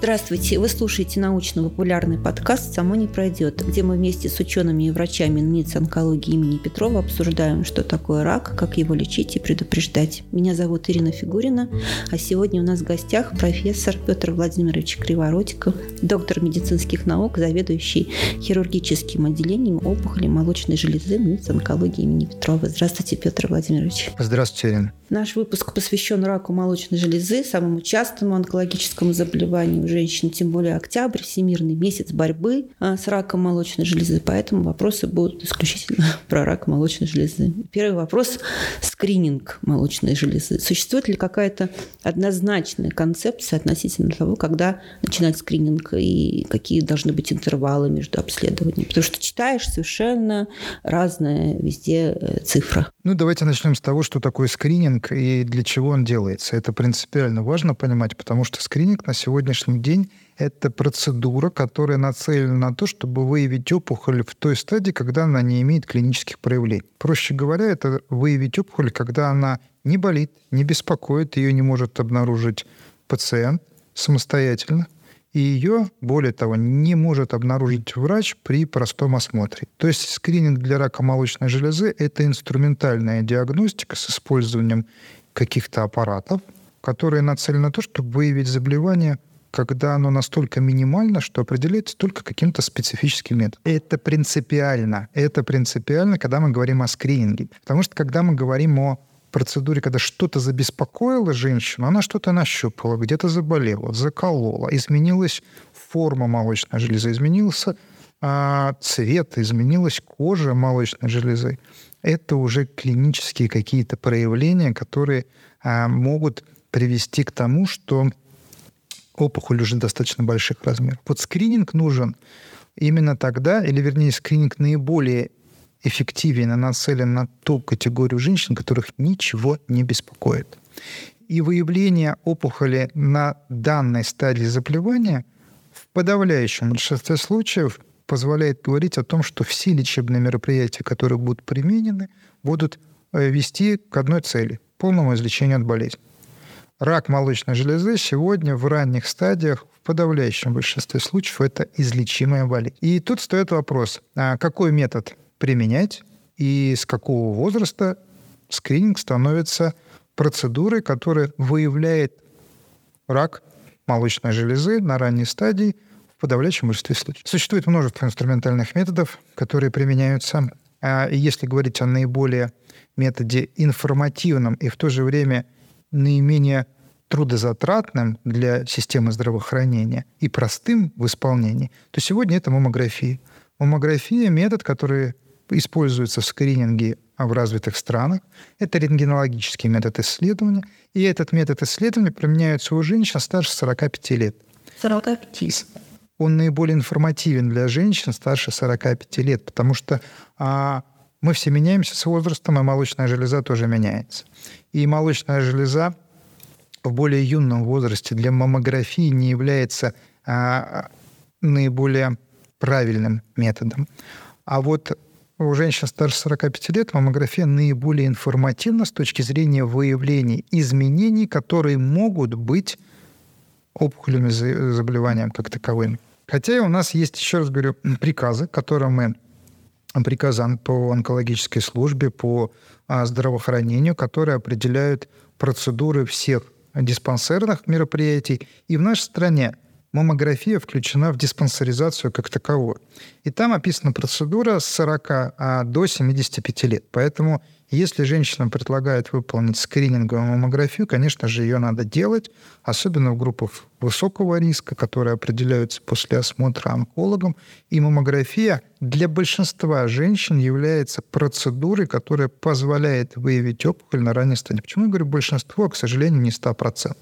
Здравствуйте! Вы слушаете научно-популярный подкаст «Само не пройдет», где мы вместе с учеными и врачами НИЦ онкологии имени Петрова обсуждаем, что такое рак, как его лечить и предупреждать. Меня зовут Ирина Фигурина, а сегодня у нас в гостях профессор Петр Владимирович Криворотиков, доктор медицинских наук, заведующий хирургическим отделением опухоли молочной железы НИЦ онкологии имени Петрова. Здравствуйте, Петр Владимирович. Здравствуйте, Ирина. Наш выпуск посвящен раку молочной железы, самому частому онкологическому заболеванию женщин, тем более октябрь, всемирный месяц борьбы а, с раком молочной железы, поэтому вопросы будут исключительно про рак молочной железы. Первый вопрос – скрининг молочной железы. Существует ли какая-то однозначная концепция относительно того, когда начинать скрининг и какие должны быть интервалы между обследованиями? Потому что читаешь совершенно разная везде э, цифра. Ну, давайте начнем с того, что такое скрининг и для чего он делается. Это принципиально важно понимать, потому что скрининг на сегодняшний день это процедура, которая нацелена на то, чтобы выявить опухоль в той стадии, когда она не имеет клинических проявлений. Проще говоря, это выявить опухоль, когда она не болит, не беспокоит, ее не может обнаружить пациент самостоятельно, и ее, более того, не может обнаружить врач при простом осмотре. То есть скрининг для рака молочной железы – это инструментальная диагностика с использованием каких-то аппаратов, которые нацелены на то, чтобы выявить заболевание когда оно настолько минимально, что определяется только каким-то специфическим методом. Это принципиально. Это принципиально, когда мы говорим о скрининге. Потому что когда мы говорим о процедуре, когда что-то забеспокоило женщину, она что-то нащупала, где-то заболела, заколола, изменилась форма молочной железы, изменился а, цвет, изменилась кожа молочной железы. Это уже клинические какие-то проявления, которые а, могут привести к тому, что опухоль уже достаточно больших размеров. Вот скрининг нужен именно тогда, или вернее скрининг наиболее эффективен и нацелен на ту категорию женщин, которых ничего не беспокоит. И выявление опухоли на данной стадии заболевания в подавляющем большинстве случаев позволяет говорить о том, что все лечебные мероприятия, которые будут применены, будут э, вести к одной цели – полному излечению от болезни. Рак молочной железы сегодня в ранних стадиях, в подавляющем большинстве случаев, это излечимая болезнь. И тут стоит вопрос, а какой метод применять и с какого возраста скрининг становится процедурой, которая выявляет рак молочной железы на ранней стадии в подавляющем большинстве случаев. Существует множество инструментальных методов, которые применяются. А если говорить о наиболее методе информативном и в то же время – наименее трудозатратным для системы здравоохранения и простым в исполнении, то сегодня это маммография. Маммография – метод, который используется в скрининге в развитых странах. Это рентгенологический метод исследования. И этот метод исследования применяется у женщин старше 45 лет. 45. Он наиболее информативен для женщин старше 45 лет, потому что а, мы все меняемся с возрастом, и молочная железа тоже меняется. И молочная железа в более юном возрасте для маммографии не является а, наиболее правильным методом. А вот у женщин старше 45 лет маммография наиболее информативна с точки зрения выявления изменений, которые могут быть опухолями заболеванием как таковыми. Хотя у нас есть, еще раз говорю, приказы, которые мы приказан по онкологической службе, по а, здравоохранению, которые определяют процедуры всех диспансерных мероприятий. И в нашей стране маммография включена в диспансеризацию как таковую. И там описана процедура с 40 а, до 75 лет. Поэтому если женщина предлагает выполнить скрининговую маммографию, конечно же, ее надо делать, особенно в группах высокого риска, которые определяются после осмотра онкологом. И маммография для большинства женщин является процедурой, которая позволяет выявить опухоль на ранней стадии. Почему я говорю большинство, а, к сожалению, не 100%?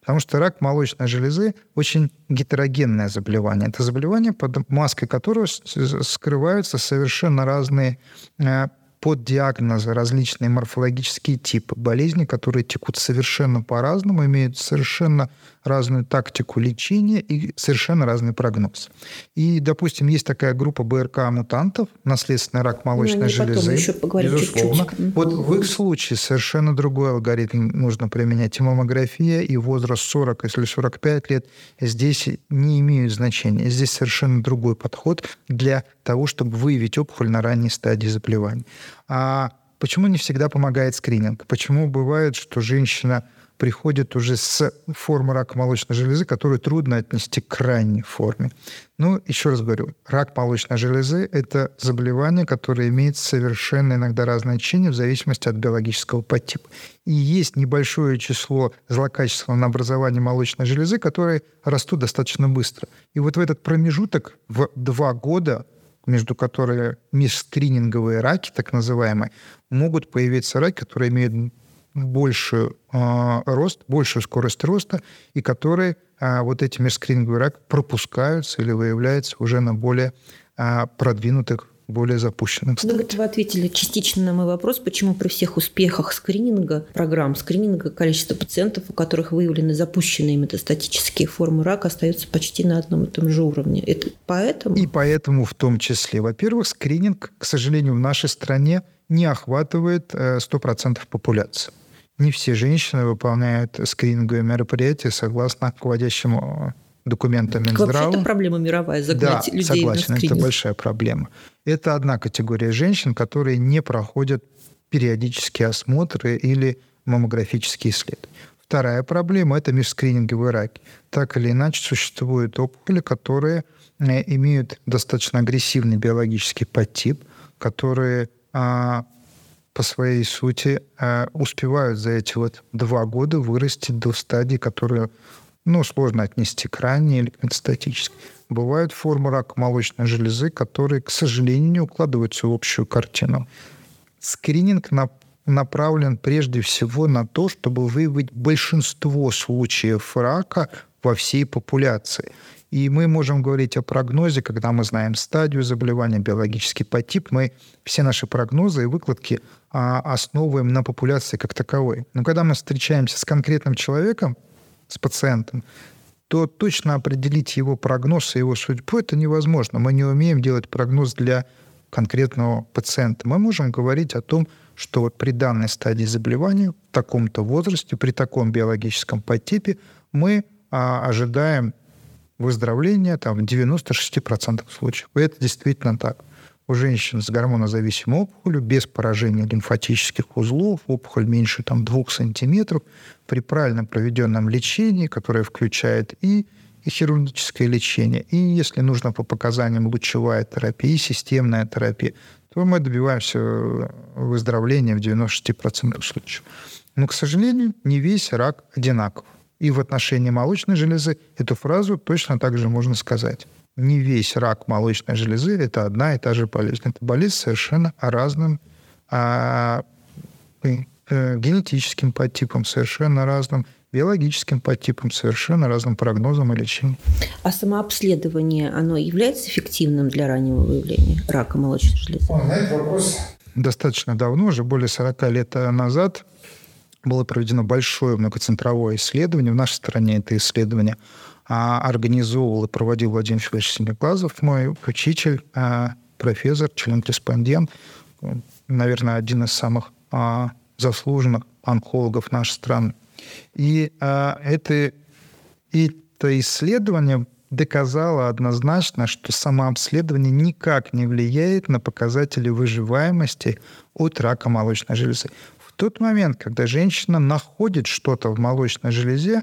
Потому что рак молочной железы очень гетерогенное заболевание. Это заболевание, под маской которого скрываются совершенно разные э, под диагнозы различные морфологические типы болезни, которые текут совершенно по-разному, имеют совершенно разную тактику лечения и совершенно разный прогноз. И, допустим, есть такая группа БРК-мутантов, наследственный рак молочной ну, железы. еще поговорим безусловно. чуть-чуть. Вот в их случае совершенно другой алгоритм нужно применять. И маммография, и возраст 40, если 45 лет, здесь не имеют значения. Здесь совершенно другой подход для того, чтобы выявить опухоль на ранней стадии заболевания. А почему не всегда помогает скрининг? Почему бывает, что женщина приходит уже с формы рака молочной железы, которую трудно отнести к крайней форме. Ну, еще раз говорю, рак молочной железы – это заболевание, которое имеет совершенно иногда разное течение в зависимости от биологического подтипа. И есть небольшое число злокачественного образования молочной железы, которые растут достаточно быстро. И вот в этот промежуток в два года между которыми межскрининговые раки, так называемые, могут появиться раки, которые имеют больший э, рост, большую скорость роста, и которые э, вот эти межскрининговые рак пропускаются или выявляются уже на более э, продвинутых более запущенным Ну, вот вы ответили частично на мой вопрос, почему при всех успехах скрининга, программ скрининга, количество пациентов, у которых выявлены запущенные метастатические формы рака, остается почти на одном и том же уровне. Это поэтому? И поэтому в том числе. Во-первых, скрининг, к сожалению, в нашей стране не охватывает 100% э, популяции. Не все женщины выполняют скрининговые мероприятия согласно руководящему документам Минздрава. Вообще это проблема мировая, загнать да, людей согласен, на это большая проблема. Это одна категория женщин, которые не проходят периодические осмотры или маммографические исследования. Вторая проблема – это межскрининговые раки. Так или иначе существуют опухоли, которые э, имеют достаточно агрессивный биологический подтип, которые а, по своей сути а, успевают за эти вот два года вырасти до стадии, которую ну, сложно отнести к ранней или к метастатической. Бывают формы рака молочной железы, которые, к сожалению, не укладываются в общую картину. Скрининг на направлен прежде всего на то, чтобы выявить большинство случаев рака во всей популяции. И мы можем говорить о прогнозе, когда мы знаем стадию заболевания, биологический подтип. Мы все наши прогнозы и выкладки а, основываем на популяции как таковой. Но когда мы встречаемся с конкретным человеком, с пациентом, то точно определить его прогноз и его судьбу это невозможно. Мы не умеем делать прогноз для конкретного пациента. Мы можем говорить о том, что вот при данной стадии заболевания, в таком-то возрасте, при таком биологическом подтипе мы а, ожидаем выздоровления там, в 96% случаев. И это действительно так. У женщин с гормонозависимой опухолью без поражения лимфатических узлов, опухоль меньше там, 2 сантиметров, при правильно проведенном лечении, которое включает и, и хирургическое лечение, и, если нужно по показаниям, лучевая терапия, и системная терапия, то мы добиваемся выздоровления в 96% случаев. Но, к сожалению, не весь рак одинаков. И в отношении молочной железы эту фразу точно так же можно сказать. Не весь рак молочной железы – это одна и та же болезнь. Это болезнь совершенно разным а, э, генетическим подтипом, совершенно разным биологическим подтипом, совершенно разным прогнозом и лечением. А самообследование, оно является эффективным для раннего выявления рака молочной железы? На этот вопрос достаточно давно, уже более 40 лет назад, было проведено большое многоцентровое исследование. В нашей стране это исследование а, организовывал и проводил Владимир Федорович Семиглазов, мой учитель, а, профессор, член-корреспондент, наверное, один из самых а, заслуженных онкологов нашей страны. И это, это исследование доказало однозначно, что самообследование никак не влияет на показатели выживаемости от рака молочной железы тот момент, когда женщина находит что-то в молочной железе,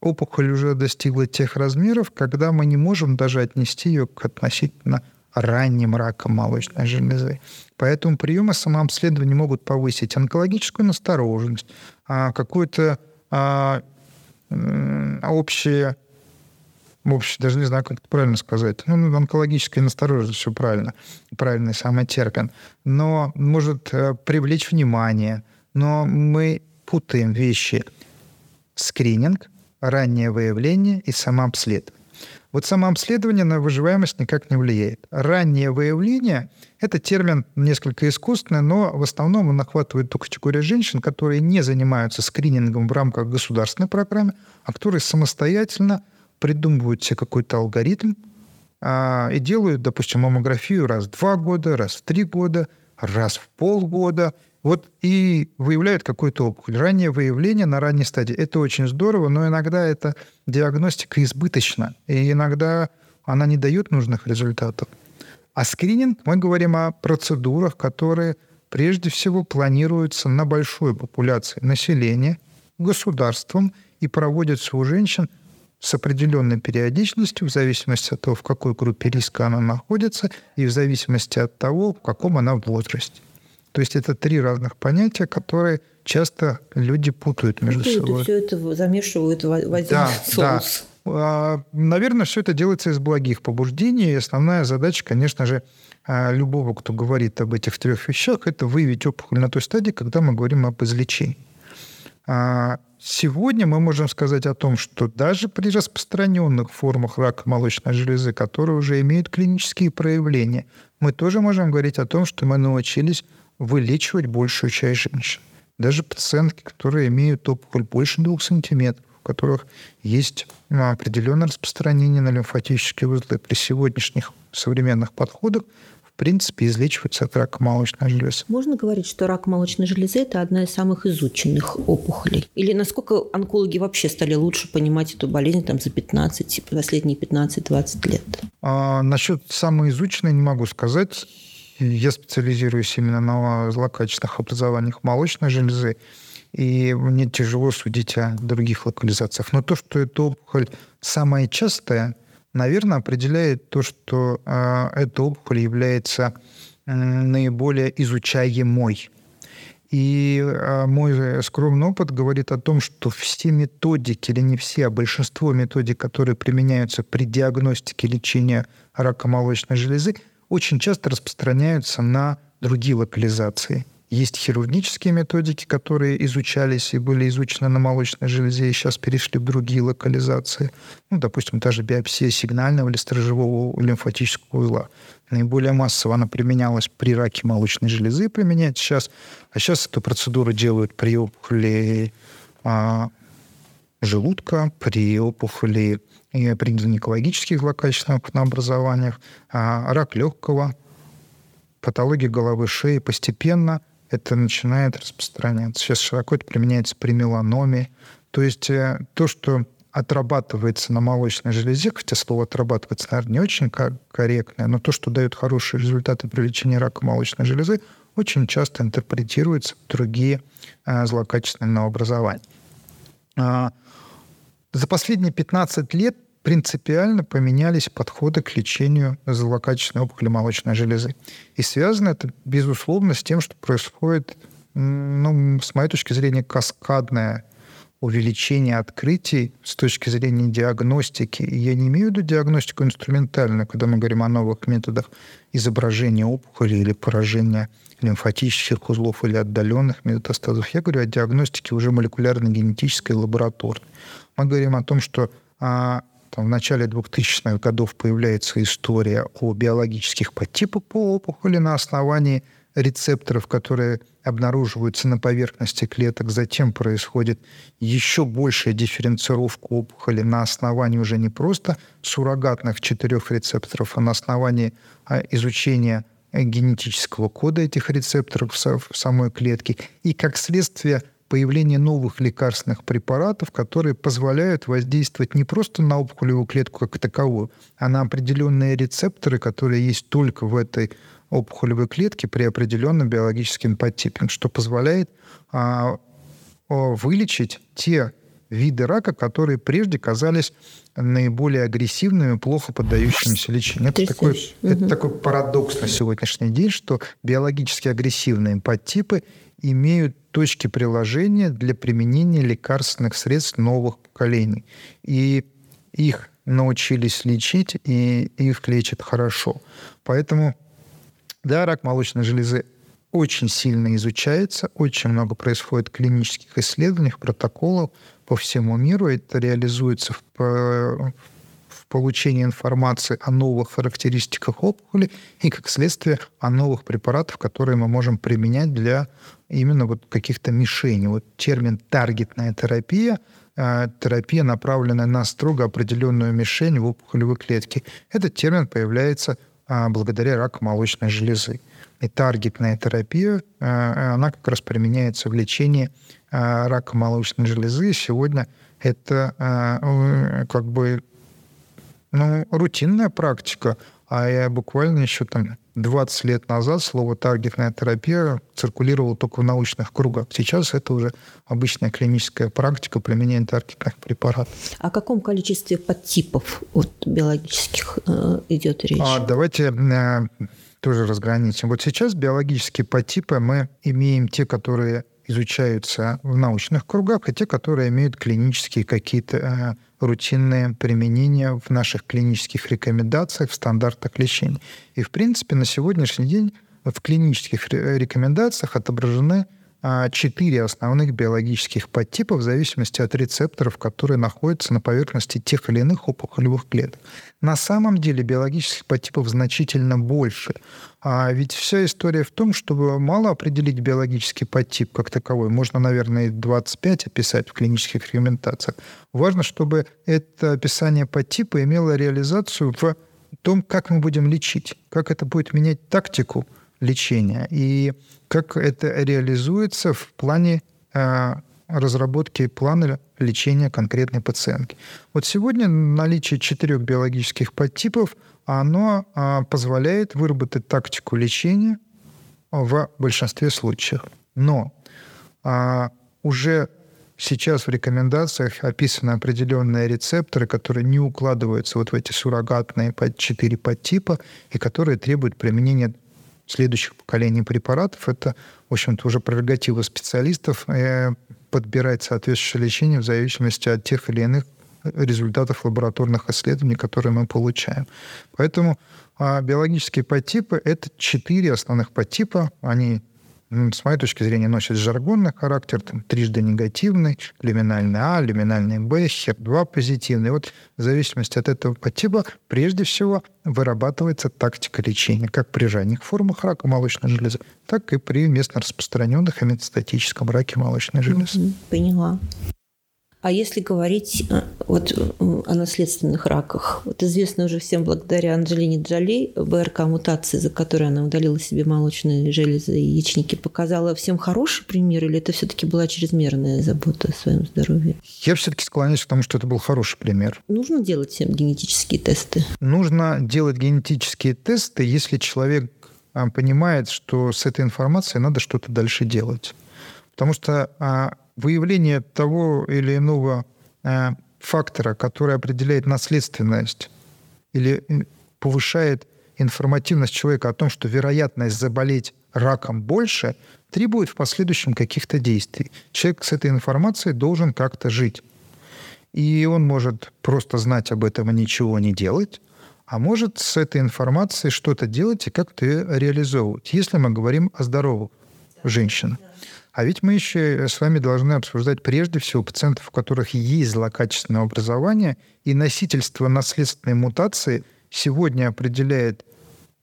опухоль уже достигла тех размеров, когда мы не можем даже отнести ее к относительно ранним ракам молочной железы. Поэтому приемы самообследования могут повысить онкологическую настороженность, а какую-то а, общее общее, даже не знаю, как это правильно сказать. Ну, онкологическая настороженность, все правильно. Правильный самый термин. Но может э, привлечь внимание – но мы путаем вещи скрининг, раннее выявление и самообследование. Вот самообследование на выживаемость никак не влияет. Раннее выявление – это термин несколько искусственный, но в основном он охватывает ту категорию женщин, которые не занимаются скринингом в рамках государственной программы, а которые самостоятельно придумывают себе какой-то алгоритм а, и делают, допустим, маммографию раз в два года, раз в три года, раз в полгода – вот и выявляют какую-то опухоль. Раннее выявление на ранней стадии – это очень здорово, но иногда эта диагностика избыточна, и иногда она не дает нужных результатов. А скрининг, мы говорим о процедурах, которые прежде всего планируются на большой популяции населения, государством и проводятся у женщин с определенной периодичностью в зависимости от того, в какой группе риска она находится, и в зависимости от того, в каком она возрасте. То есть это три разных понятия, которые часто люди путают между путают, собой. И все это замешивают в один да, соус. Да. Наверное, все это делается из благих побуждений. И основная задача, конечно же, а, любого, кто говорит об этих трех вещах, это выявить опухоль на той стадии, когда мы говорим об излечении. А, сегодня мы можем сказать о том, что даже при распространенных формах рака молочной железы, которые уже имеют клинические проявления, мы тоже можем говорить о том, что мы научились вылечивать большую часть женщин. Даже пациентки, которые имеют опухоль больше двух сантиметров, у которых есть ну, определенное распространение на лимфатические узлы, при сегодняшних современных подходах в принципе, излечивается от рака молочной железы. Можно говорить, что рак молочной железы – это одна из самых изученных опухолей? Или насколько онкологи вообще стали лучше понимать эту болезнь там, за 15, последние 15-20 лет? А, насчет самой изученной не могу сказать. Я специализируюсь именно на злокачественных образованиях молочной железы, и мне тяжело судить о других локализациях. Но то, что эта опухоль самая частая, наверное, определяет то, что э, эта опухоль является э, наиболее изучаемой. И э, мой скромный опыт говорит о том, что все методики, или не все, а большинство методик, которые применяются при диагностике лечения рака молочной железы, очень часто распространяются на другие локализации. Есть хирургические методики, которые изучались и были изучены на молочной железе, и сейчас перешли в другие локализации. Ну, допустим, та же биопсия сигнального или сторожевого лимфатического узла. Наиболее массово она применялась при раке молочной железы, применяется сейчас. А сейчас эту процедуру делают при опухоли а, желудка, при опухоли при гинекологических злокачественных образованиях, а рак легкого, патология головы шеи постепенно это начинает распространяться. Сейчас широко это применяется при меланоме. То есть э, то, что отрабатывается на молочной железе, хотя слово отрабатывается, наверное, не очень корректное, но то, что дает хорошие результаты при лечении рака молочной железы, очень часто интерпретируется в другие а, злокачественные новообразования. А, за последние 15 лет принципиально поменялись подходы к лечению злокачественной опухоли молочной железы. И связано это, безусловно, с тем, что происходит, ну, с моей точки зрения, каскадное увеличение открытий с точки зрения диагностики. И я не имею в виду диагностику инструментальную, когда мы говорим о новых методах изображения опухоли или поражения лимфатических узлов или отдаленных метастазов. Я говорю о диагностике уже молекулярно-генетической лабораторной. Мы говорим о том, что а, там, в начале 2000-х годов появляется история о биологических подтипах по опухоли на основании рецепторов, которые обнаруживаются на поверхности клеток. Затем происходит еще большая дифференцировка опухоли на основании уже не просто суррогатных четырех рецепторов, а на основании а, изучения генетического кода этих рецепторов в самой клетке. И как следствие – появление новых лекарственных препаратов, которые позволяют воздействовать не просто на опухолевую клетку как таковую, а на определенные рецепторы, которые есть только в этой опухолевой клетке при определенном биологическом подтипе, что позволяет а, вылечить те виды рака, которые прежде казались наиболее агрессивными, плохо поддающимися лечению. Это такой, угу. это такой парадокс на сегодняшний день, что биологически агрессивные подтипы имеют точки приложения для применения лекарственных средств новых поколений. И их научились лечить, и их лечат хорошо. Поэтому, да, рак молочной железы очень сильно изучается, очень много происходит клинических исследований, протоколов по всему миру. Это реализуется в, в получении информации о новых характеристиках опухоли и, как следствие, о новых препаратах, которые мы можем применять для именно вот каких-то мишеней. Вот термин «таргетная терапия» э, терапия, направленная на строго определенную мишень в опухолевой клетке. Этот термин появляется благодаря раку молочной железы. И таргетная терапия, а, она как раз применяется в лечении а, рака молочной железы. Сегодня это как бы ну, рутинная практика, а я буквально еще там 20 лет назад слово «таргетная терапия» циркулировало только в научных кругах. Сейчас это уже обычная клиническая практика применения таргетных препаратов. О каком количестве подтипов от биологических э, идет речь? А, давайте э, тоже разграничим. Вот сейчас биологические подтипы мы имеем те, которые изучаются в научных кругах, и те, которые имеют клинические какие-то рутинные применения в наших клинических рекомендациях, в стандартах лечения. И, в принципе, на сегодняшний день в клинических рекомендациях отображены четыре основных биологических подтипа в зависимости от рецепторов, которые находятся на поверхности тех или иных опухолевых клеток. На самом деле биологических подтипов значительно больше. А ведь вся история в том, чтобы мало определить биологический подтип как таковой. Можно, наверное, 25 описать в клинических рекомендациях. Важно, чтобы это описание подтипа имело реализацию в том, как мы будем лечить, как это будет менять тактику лечения и как это реализуется в плане э, разработки плана лечения конкретной пациентки. Вот сегодня наличие четырех биологических подтипов оно э, позволяет выработать тактику лечения в большинстве случаев. Но э, уже сейчас в рекомендациях описаны определенные рецепторы, которые не укладываются вот в эти суррогатные четыре подтипа и которые требуют применения следующих поколений препаратов. Это, в общем-то, уже прерогатива специалистов э, подбирать соответствующее лечение в зависимости от тех или иных результатов лабораторных исследований, которые мы получаем. Поэтому а, биологические подтипы — это четыре основных подтипа. Они с моей точки зрения, носит жаргонный характер, там, трижды негативный, люминальный А, люминальный Б, ХЕР-2 позитивный. Вот в зависимости от этого подтипа прежде всего вырабатывается тактика лечения, как при ранних формах рака молочной железы, так и при местно распространенных и метастатическом раке молочной железы. Поняла. А если говорить э, вот э, о наследственных раках, вот известно уже всем благодаря Анджелине Джоли, БРК-мутации, за которой она удалила себе молочные железы и яичники, показала всем хороший пример, или это все-таки была чрезмерная забота о своем здоровье? Я все-таки склоняюсь к тому, что это был хороший пример. Нужно делать всем генетические тесты? Нужно делать генетические тесты, если человек а, понимает, что с этой информацией надо что-то дальше делать. Потому что а, выявление того или иного э, фактора, который определяет наследственность или э, повышает информативность человека о том, что вероятность заболеть раком больше, требует в последующем каких-то действий. Человек с этой информацией должен как-то жить. И он может просто знать об этом и ничего не делать, а может с этой информацией что-то делать и как-то ее реализовывать, если мы говорим о здоровых женщинах. А ведь мы еще с вами должны обсуждать прежде всего пациентов, у которых есть злокачественное образование, и носительство наследственной мутации сегодня определяет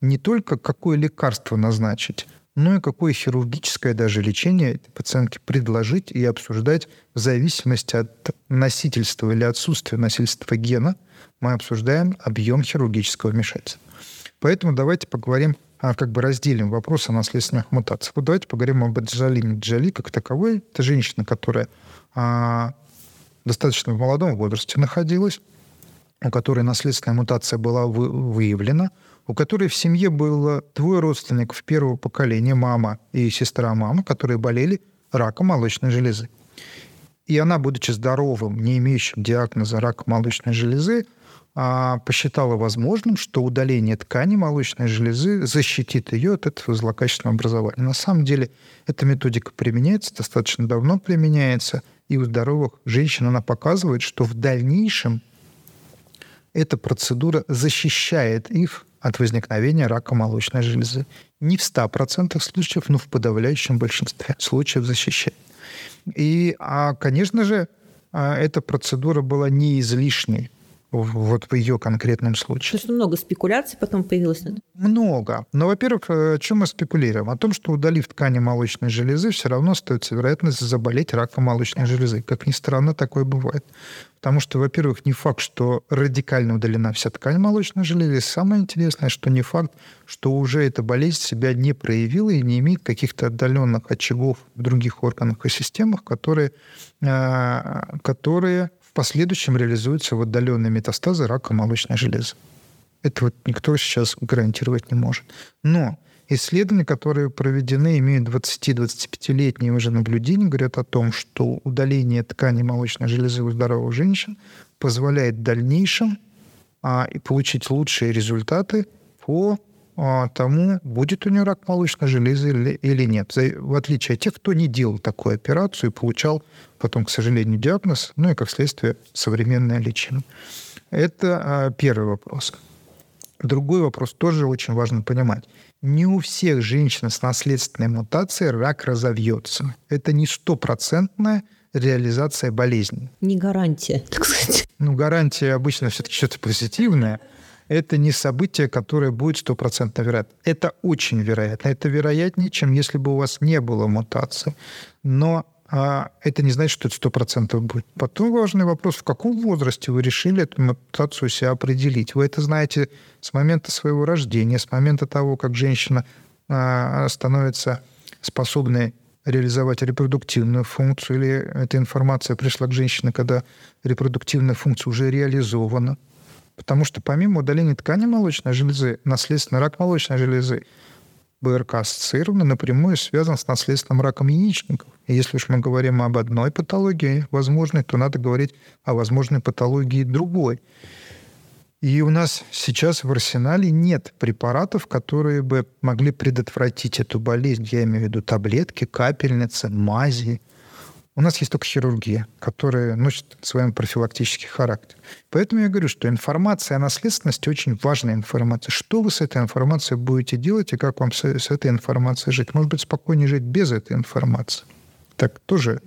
не только, какое лекарство назначить, но и какое хирургическое даже лечение этой пациентке предложить и обсуждать в зависимости от носительства или отсутствия носительства гена, мы обсуждаем объем хирургического вмешательства. Поэтому давайте поговорим а, как бы разделим вопрос о наследственных мутациях. Вот давайте поговорим об Джалине Джоли как таковой. Это женщина, которая а, достаточно в молодом возрасте находилась, у которой наследственная мутация была вы, выявлена, у которой в семье было двое родственников первого поколения, мама и сестра мамы, которые болели раком молочной железы. И она, будучи здоровым, не имеющим диагноза рака молочной железы, посчитала возможным, что удаление ткани молочной железы защитит ее от этого злокачественного образования. На самом деле эта методика применяется, достаточно давно применяется, и у здоровых женщин она показывает, что в дальнейшем эта процедура защищает их от возникновения рака молочной железы. Не в 100% случаев, но в подавляющем большинстве случаев защищает. И, а, конечно же, а, эта процедура была не излишней вот в ее конкретном случае. Потому что много спекуляций потом появилось. Много. Но, во-первых, э, о чем мы спекулируем? О том, что удалив ткани молочной железы, все равно остается вероятность заболеть раком молочной железы. Как ни странно, такое бывает. Потому что, во-первых, не факт, что радикально удалена вся ткань молочной железы. Самое интересное, что не факт, что уже эта болезнь себя не проявила и не имеет каких-то отдаленных очагов в других органах и системах, которые, э, которые в последующем реализуются в отдаленные метастазы рака молочной железы. Это вот никто сейчас гарантировать не может. Но исследования, которые проведены, имеют 20-25-летние уже наблюдения, говорят о том, что удаление ткани молочной железы у здоровых женщин позволяет в дальнейшем а, и получить лучшие результаты по тому, будет у нее рак молочной железы или, или нет. В отличие от тех, кто не делал такую операцию и получал потом, к сожалению, диагноз, ну и, как следствие, современное лечение. Это а, первый вопрос. Другой вопрос тоже очень важно понимать. Не у всех женщин с наследственной мутацией рак разовьется. Это не стопроцентная реализация болезни. Не гарантия, так сказать. Ну, гарантия обычно все-таки что-то позитивное – это не событие, которое будет стопроцентно вероятно. Это очень вероятно. Это вероятнее, чем если бы у вас не было мутации. Но а, это не значит, что это сто процентов будет. Потом важный вопрос, в каком возрасте вы решили эту мутацию себя определить. Вы это знаете с момента своего рождения, с момента того, как женщина а, становится способной реализовать репродуктивную функцию, или эта информация пришла к женщине, когда репродуктивная функция уже реализована. Потому что помимо удаления ткани молочной железы, наследственный рак молочной железы БРК ассоциированный напрямую связан с наследственным раком яичников. И если уж мы говорим об одной патологии возможной, то надо говорить о возможной патологии другой. И у нас сейчас в арсенале нет препаратов, которые бы могли предотвратить эту болезнь. Я имею в виду таблетки, капельницы, мази – у нас есть только хирургия, которая носит с профилактический характер. Поэтому я говорю, что информация о наследственности очень важная информация. Что вы с этой информацией будете делать и как вам с, с этой информацией жить? Может быть, спокойнее жить без этой информации. Так тоже,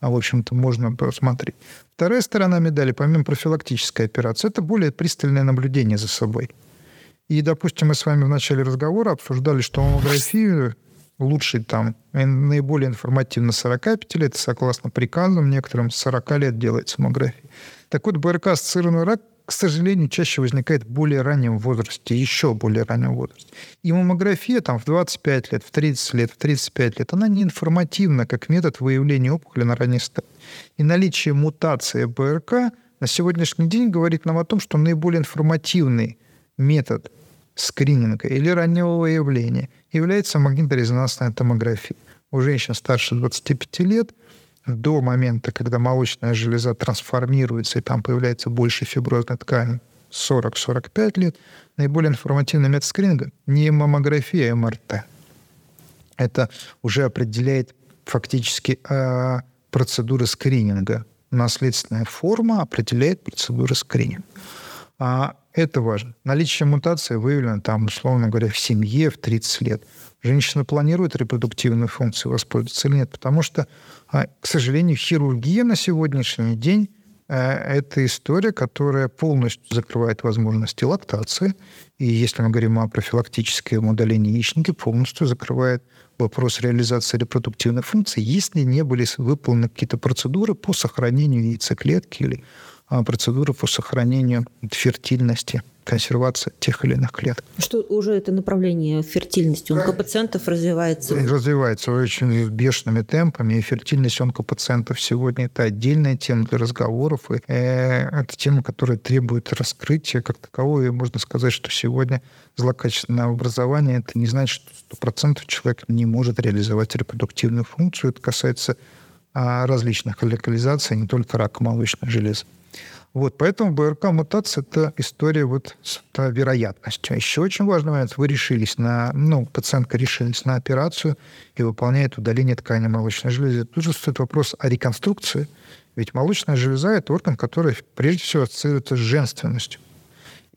а, в общем-то, можно посмотреть. Вторая сторона медали, помимо профилактической операции, это более пристальное наблюдение за собой. И, допустим, мы с вами в начале разговора обсуждали, что маммографию лучший там, наиболее информативно 45 лет, согласно приказам некоторым, с 40 лет делается маммография. Так вот, БРК-ассоциированный рак, к сожалению, чаще возникает в более раннем возрасте, еще более раннем возрасте. И маммография там в 25 лет, в 30 лет, в 35 лет, она не информативна как метод выявления опухоли на ранней стадии. И наличие мутации БРК на сегодняшний день говорит нам о том, что наиболее информативный метод скрининга или раннего выявления является магниторезонансная томография. У женщин старше 25 лет до момента, когда молочная железа трансформируется и там появляется больше фиброзной ткани, 40-45 лет, наиболее информативный метод скрининга не маммография, а МРТ. Это уже определяет фактически э, процедуры скрининга. Наследственная форма определяет процедуры скрининга. А это важно. Наличие мутации выявлено, там, условно говоря, в семье в 30 лет. Женщина планирует репродуктивную функцию воспользоваться или нет, потому что, а, к сожалению, хирургия на сегодняшний день э, это история, которая полностью закрывает возможности лактации. И если мы говорим о профилактическом удалении яичники, полностью закрывает вопрос реализации репродуктивной функции, если не были выполнены какие-то процедуры по сохранению яйцеклетки или процедуры по сохранению фертильности, консервации тех или иных клеток. Что уже это направление фертильности онкопациентов развивается? Развивается очень бешеными темпами, и фертильность онкопациентов сегодня это отдельная тема для разговоров, и э, это тема, которая требует раскрытия как такового, и можно сказать, что сегодня злокачественное образование это не значит, что 100% человек не может реализовать репродуктивную функцию, это касается а, различных локализаций, не только рака молочной железы. Вот, поэтому БРК-мутация – это история вот с вероятностью. А еще очень важный момент. Вы решились на, ну, пациентка решилась на операцию и выполняет удаление ткани молочной железы. Тут же стоит вопрос о реконструкции. Ведь молочная железа – это орган, который прежде всего ассоциируется с женственностью.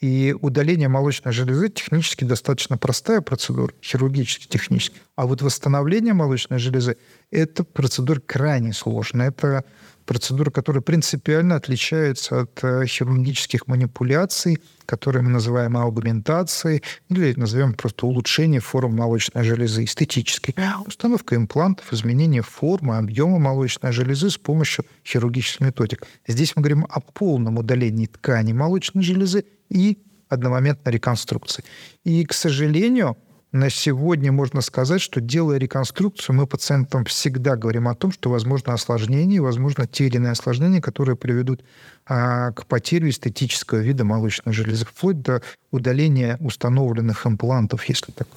И удаление молочной железы технически достаточно простая процедура, хирургически технически. А вот восстановление молочной железы – это процедура крайне сложная. Это процедура, которая принципиально отличается от э, хирургических манипуляций, которые мы называем аугментацией, или назовем просто улучшение форм молочной железы, эстетической. Установка имплантов, изменение формы, объема молочной железы с помощью хирургических методик. Здесь мы говорим о полном удалении ткани молочной железы и одномоментной реконструкции. И, к сожалению, на сегодня можно сказать, что делая реконструкцию, мы пациентам всегда говорим о том, что возможно осложнение, возможно те или иные осложнения, которые приведут а, к потере эстетического вида молочной железы, вплоть до удаления установленных имплантов, если так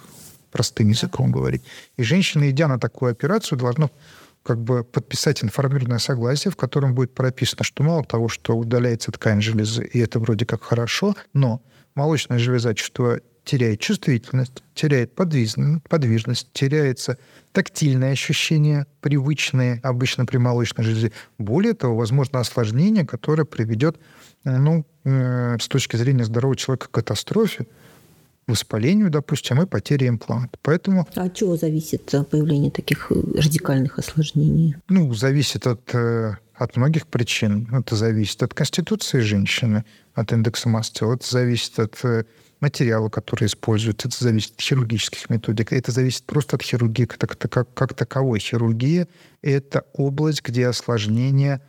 простым языком говорить. И женщина, идя на такую операцию, должна как бы подписать информированное согласие, в котором будет прописано, что мало того, что удаляется ткань железы, и это вроде как хорошо, но молочная железа, чувствуя теряет чувствительность, теряет подвижность, подвижность теряется тактильное ощущение, привычные обычно при молочной железе. Более того, возможно осложнение, которое приведет ну, э, с точки зрения здорового человека к катастрофе, воспалению, допустим, и потере импланта. Поэтому... А от чего зависит появление таких радикальных осложнений? Ну, зависит от, э, от многих причин. Это зависит от конституции женщины, от индекса масс тела. Это зависит от э, материала, который используют. Это зависит от хирургических методик. Это зависит просто от хирургии как, как, как таковой. Хирургия — это область, где осложнения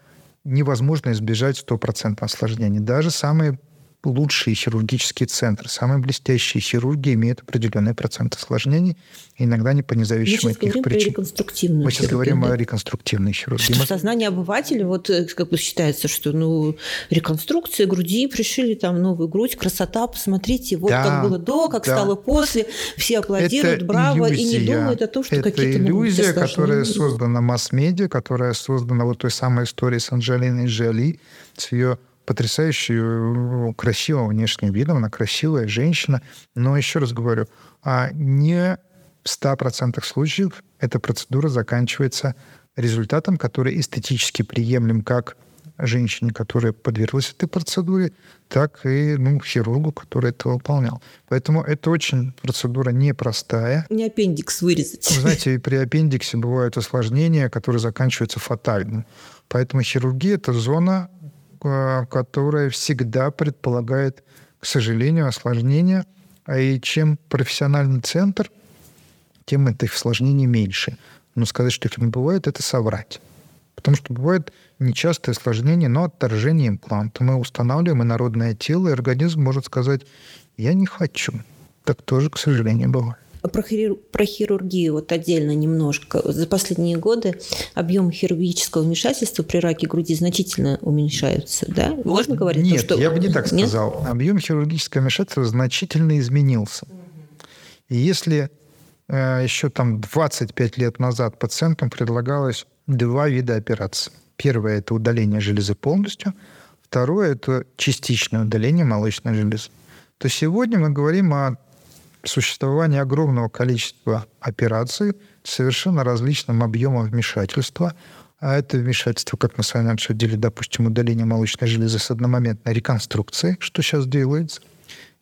невозможно избежать стопроцентного осложнения. Даже самые лучшие хирургические центры, самые блестящие хирурги имеют определенный процент осложнений, иногда не по независимым от них причин. Мы сейчас говорим да? о реконструктивной хирургии. Что сознание обывателя, вот э, как бы считается, что ну, реконструкция груди, пришили там новую грудь, красота, посмотрите, вот да, как было до, как да. стало после, все аплодируют, это браво, иллюзия. и не думают о том, что это какие-то иллюзия, которая создана масс-медиа, которая создана вот той самой историей с Анджелиной Джоли, с ее потрясающей, э, красивым внешним видом, она красивая женщина. Но еще раз говорю, а не в 100% случаев эта процедура заканчивается результатом, который эстетически приемлем как женщине, которая подверглась этой процедуре, так и ну, хирургу, который это выполнял. Поэтому это очень процедура непростая. Не аппендикс вырезать. Вы знаете, при аппендиксе бывают осложнения, которые заканчиваются фатально. Поэтому хирургия – это зона которая всегда предполагает, к сожалению, осложнения. А и чем профессиональный центр, тем этих осложнений меньше. Но сказать, что их не бывает, это соврать. Потому что бывает нечастое осложнение, но отторжение импланта. Мы устанавливаем инородное тело, и организм может сказать, я не хочу. Так тоже, к сожалению, бывает. Про, хиру... про хирургию вот отдельно немножко. За последние годы объем хирургического вмешательства при раке груди значительно уменьшаются, да? Можно говорить? Нет, то, что... я бы не так Нет? сказал. Объем хирургического вмешательства значительно изменился. И если э, еще там 25 лет назад пациентам предлагалось два вида операций. Первое – это удаление железы полностью. Второе – это частичное удаление молочной железы. То сегодня мы говорим о существование огромного количества операций совершенно различным объемом вмешательства. А это вмешательство, как мы с вами обсудили, допустим, удаление молочной железы с одномоментной реконструкцией, что сейчас делается.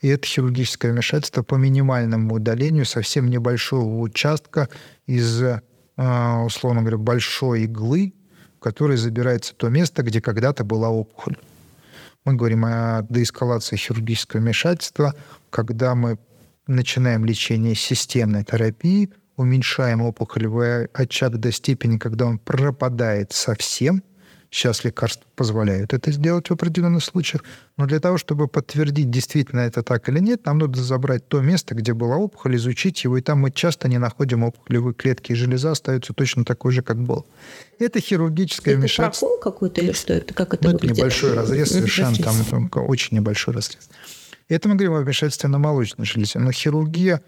И это хирургическое вмешательство по минимальному удалению совсем небольшого участка из, а, условно говоря, большой иглы, в которой забирается то место, где когда-то была опухоль. Мы говорим о деэскалации хирургического вмешательства, когда мы начинаем лечение системной терапии, уменьшаем опухолевый очаг до степени, когда он пропадает совсем. Сейчас лекарства позволяют это сделать в определенных случаях. Но для того, чтобы подтвердить, действительно это так или нет, нам надо забрать то место, где была опухоль, изучить его, и там мы часто не находим опухолевые клетки, и железа остается точно такой же, как был. Это хирургическое это вмешательство. Это какой-то или что это? Как это ну, Это небольшой разрез совершенно, там очень небольшой разрез. Это мы говорим о вмешательстве на молочной железе. Но хирургия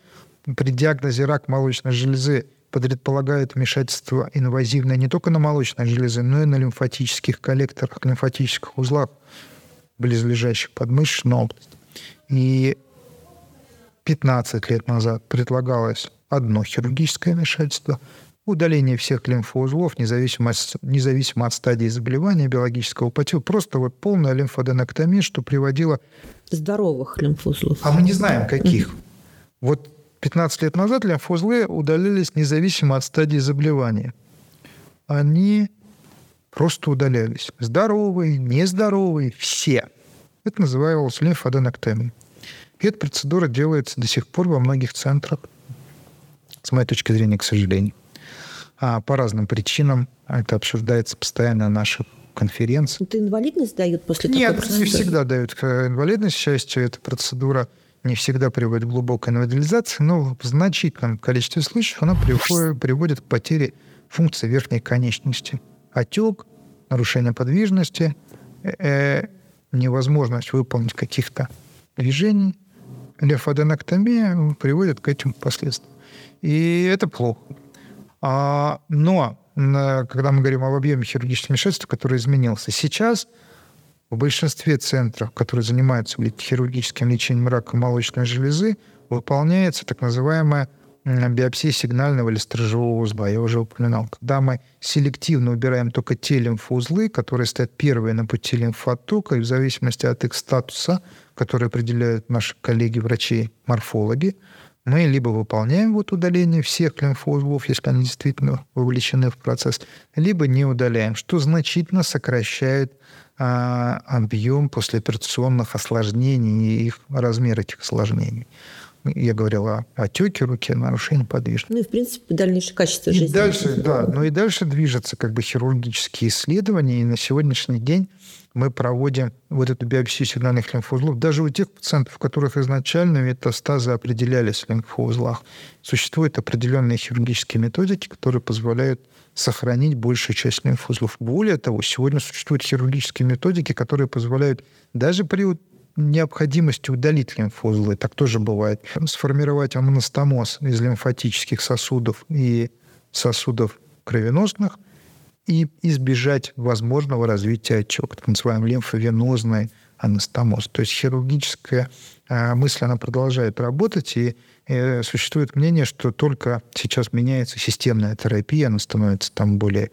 при диагнозе рак молочной железы предполагает вмешательство инвазивное не только на молочной железе, но и на лимфатических коллекторах, лимфатических узлах, близлежащих подмышечной области. И 15 лет назад предлагалось одно хирургическое вмешательство, удаление всех лимфоузлов, независимо от, независимо от стадии заболевания биологического путем, просто вот полная лимфоденоктомия, что приводило здоровых лимфоузлов. А мы не знаем, каких. Mm-hmm. Вот 15 лет назад лимфоузлы удалились независимо от стадии заболевания. Они просто удалялись. Здоровые, нездоровые, все. Это называлось лимфоденектомией. И эта процедура делается до сих пор во многих центрах, с моей точки зрения, к сожалению. А по разным причинам это обсуждается постоянно на наших конференциях. Это инвалидность дают после Нет, такой процедуры? не всегда дают инвалидность. К счастью, эта процедура не всегда приводит к глубокой инвалидизации, но в значительном количестве случаев она приводит, приводит к потере функции верхней конечности. Отек, нарушение подвижности, э, невозможность выполнить каких-то движений, лимфоденоктомия приводит к этим последствиям. И это плохо. А, но когда мы говорим об объеме хирургических вмешательств, который изменился, сейчас в большинстве центров, которые занимаются хирургическим лечением рака молочной железы, выполняется так называемая биопсия сигнального или сторожевого узла. Я уже упоминал. Когда мы селективно убираем только те лимфоузлы, которые стоят первые на пути лимфотока, и в зависимости от их статуса, который определяют наши коллеги-врачи-морфологи, мы либо выполняем вот удаление всех лимфоузлов, если они действительно вовлечены в процесс, либо не удаляем, что значительно сокращает а, объем послеоперационных осложнений и их размер этих осложнений. Я говорил о отеке руки, нарушении подвижности. Ну и, в принципе, дальнейшее качество и жизни. Дальше, да, ну и дальше движется как бы хирургические исследования, и на сегодняшний день мы проводим вот эту биопсию сигнальных лимфоузлов даже у тех пациентов, у которых изначально метастазы определялись в лимфоузлах. Существуют определенные хирургические методики, которые позволяют сохранить большую часть лимфоузлов. Более того, сегодня существуют хирургические методики, которые позволяют даже при необходимости удалить лимфоузлы, так тоже бывает, сформировать амоностомоз из лимфатических сосудов и сосудов кровеносных – и избежать возможного развития отека, так называемый лимфовенозный анастомоз. То есть хирургическая э, мысль, она продолжает работать, и э, существует мнение, что только сейчас меняется системная терапия, она становится там более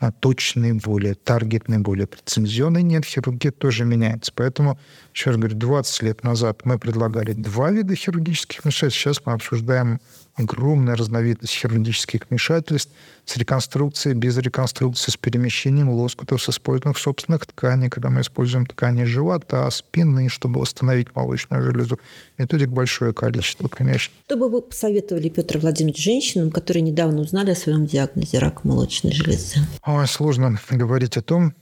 а, точный, более таргетный, более прецизионный. Нет, хирургия тоже меняется. Поэтому, еще раз говорю, 20 лет назад мы предлагали два вида хирургических вмешательств. Сейчас мы обсуждаем огромная разновидность хирургических вмешательств с реконструкцией, без реконструкции, с перемещением лоскутов, с использованием собственных тканей, когда мы используем ткани живота, спины, чтобы восстановить молочную железу. Методик большое количество, конечно. Что бы вы посоветовали, Петр Владимирович, женщинам, которые недавно узнали о своем диагнозе рака молочной железы? Ой, сложно говорить о том,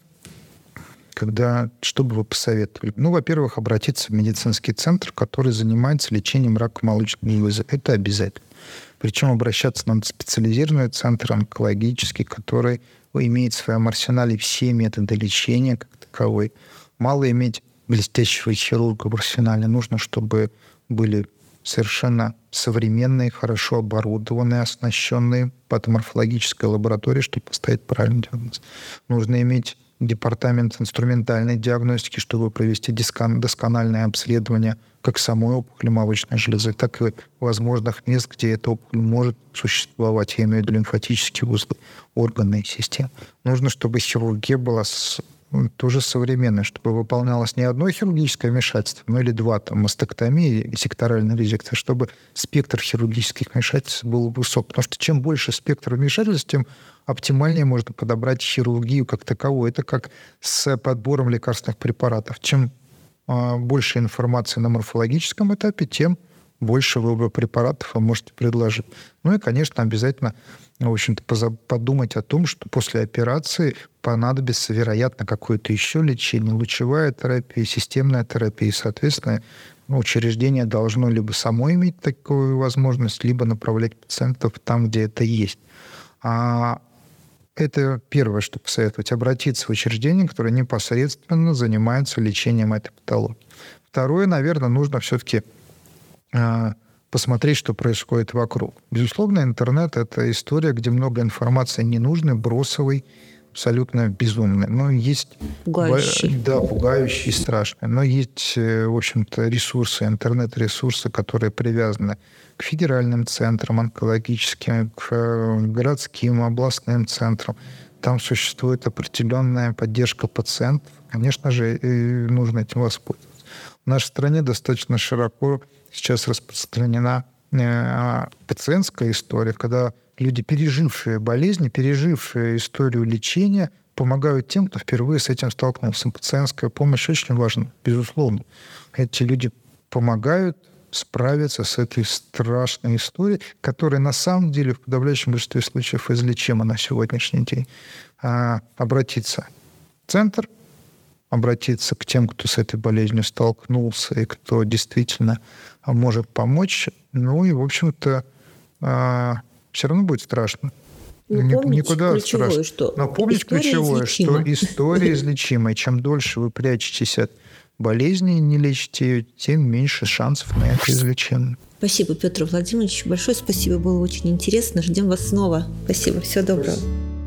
когда, что бы вы посоветовали? Ну, во-первых, обратиться в медицинский центр, который занимается лечением рака молочной железы. Это обязательно. Причем обращаться надо в специализированный центр онкологический, который имеет в своем арсенале все методы лечения как таковой. Мало иметь блестящего хирурга в арсенале. Нужно, чтобы были совершенно современные, хорошо оборудованные, оснащенные патоморфологической лабораторией, чтобы поставить правильный диагноз. Нужно иметь департамент инструментальной диагностики, чтобы провести доскональное обследование как самой опухоли молочной железы, так и возможных мест, где эта опухоль может существовать. Я имею в виду лимфатические узлы, органы и системы. Нужно, чтобы хирургия была тоже современное, чтобы выполнялось не одно хирургическое вмешательство, но или два, там, мастектомия и секторальная резекция, чтобы спектр хирургических вмешательств был высок. Потому что чем больше спектр вмешательств, тем оптимальнее можно подобрать хирургию как таковую. Это как с подбором лекарственных препаратов. Чем э, больше информации на морфологическом этапе, тем больше выбора препаратов вы можете предложить. Ну и, конечно, обязательно в общем-то, подумать о том, что после операции понадобится, вероятно, какое-то еще лечение, лучевая терапия, системная терапия, и, соответственно, учреждение должно либо само иметь такую возможность, либо направлять пациентов там, где это есть. А это первое, что посоветовать, обратиться в учреждение, которое непосредственно занимается лечением этой патологии. Второе, наверное, нужно все-таки а, посмотреть, что происходит вокруг. Безусловно, интернет — это история, где много информации ненужной, бросовой, абсолютно безумной. Но есть... Пугающий. Да, пугающий и страшный. Но есть, э, в общем-то, ресурсы, интернет-ресурсы, которые привязаны к федеральным центрам онкологическим, к э, городским, областным центрам. Там существует определенная поддержка пациентов. Конечно же, нужно этим воспользоваться. В нашей стране достаточно широко сейчас распространена э, пациентская история, когда люди, пережившие болезни, пережившие историю лечения, помогают тем, кто впервые с этим столкнулся. Пациентская помощь очень важна, безусловно. Эти люди помогают справиться с этой страшной историей, которая на самом деле в подавляющем большинстве случаев излечима на сегодняшний день. А, обратиться в центр, обратиться к тем, кто с этой болезнью столкнулся и кто действительно может помочь. Ну и, в общем-то, а, все равно будет страшно. Но ну, помните Никуда ключевое, страшно. что Но помнить ключевое, излечима. что история излечимая. Чем дольше вы прячетесь от болезни, не лечите ее, тем меньше шансов на это излечение. Спасибо, Петр Владимирович. Большое спасибо, было очень интересно. Ждем вас снова. Спасибо, всего доброго.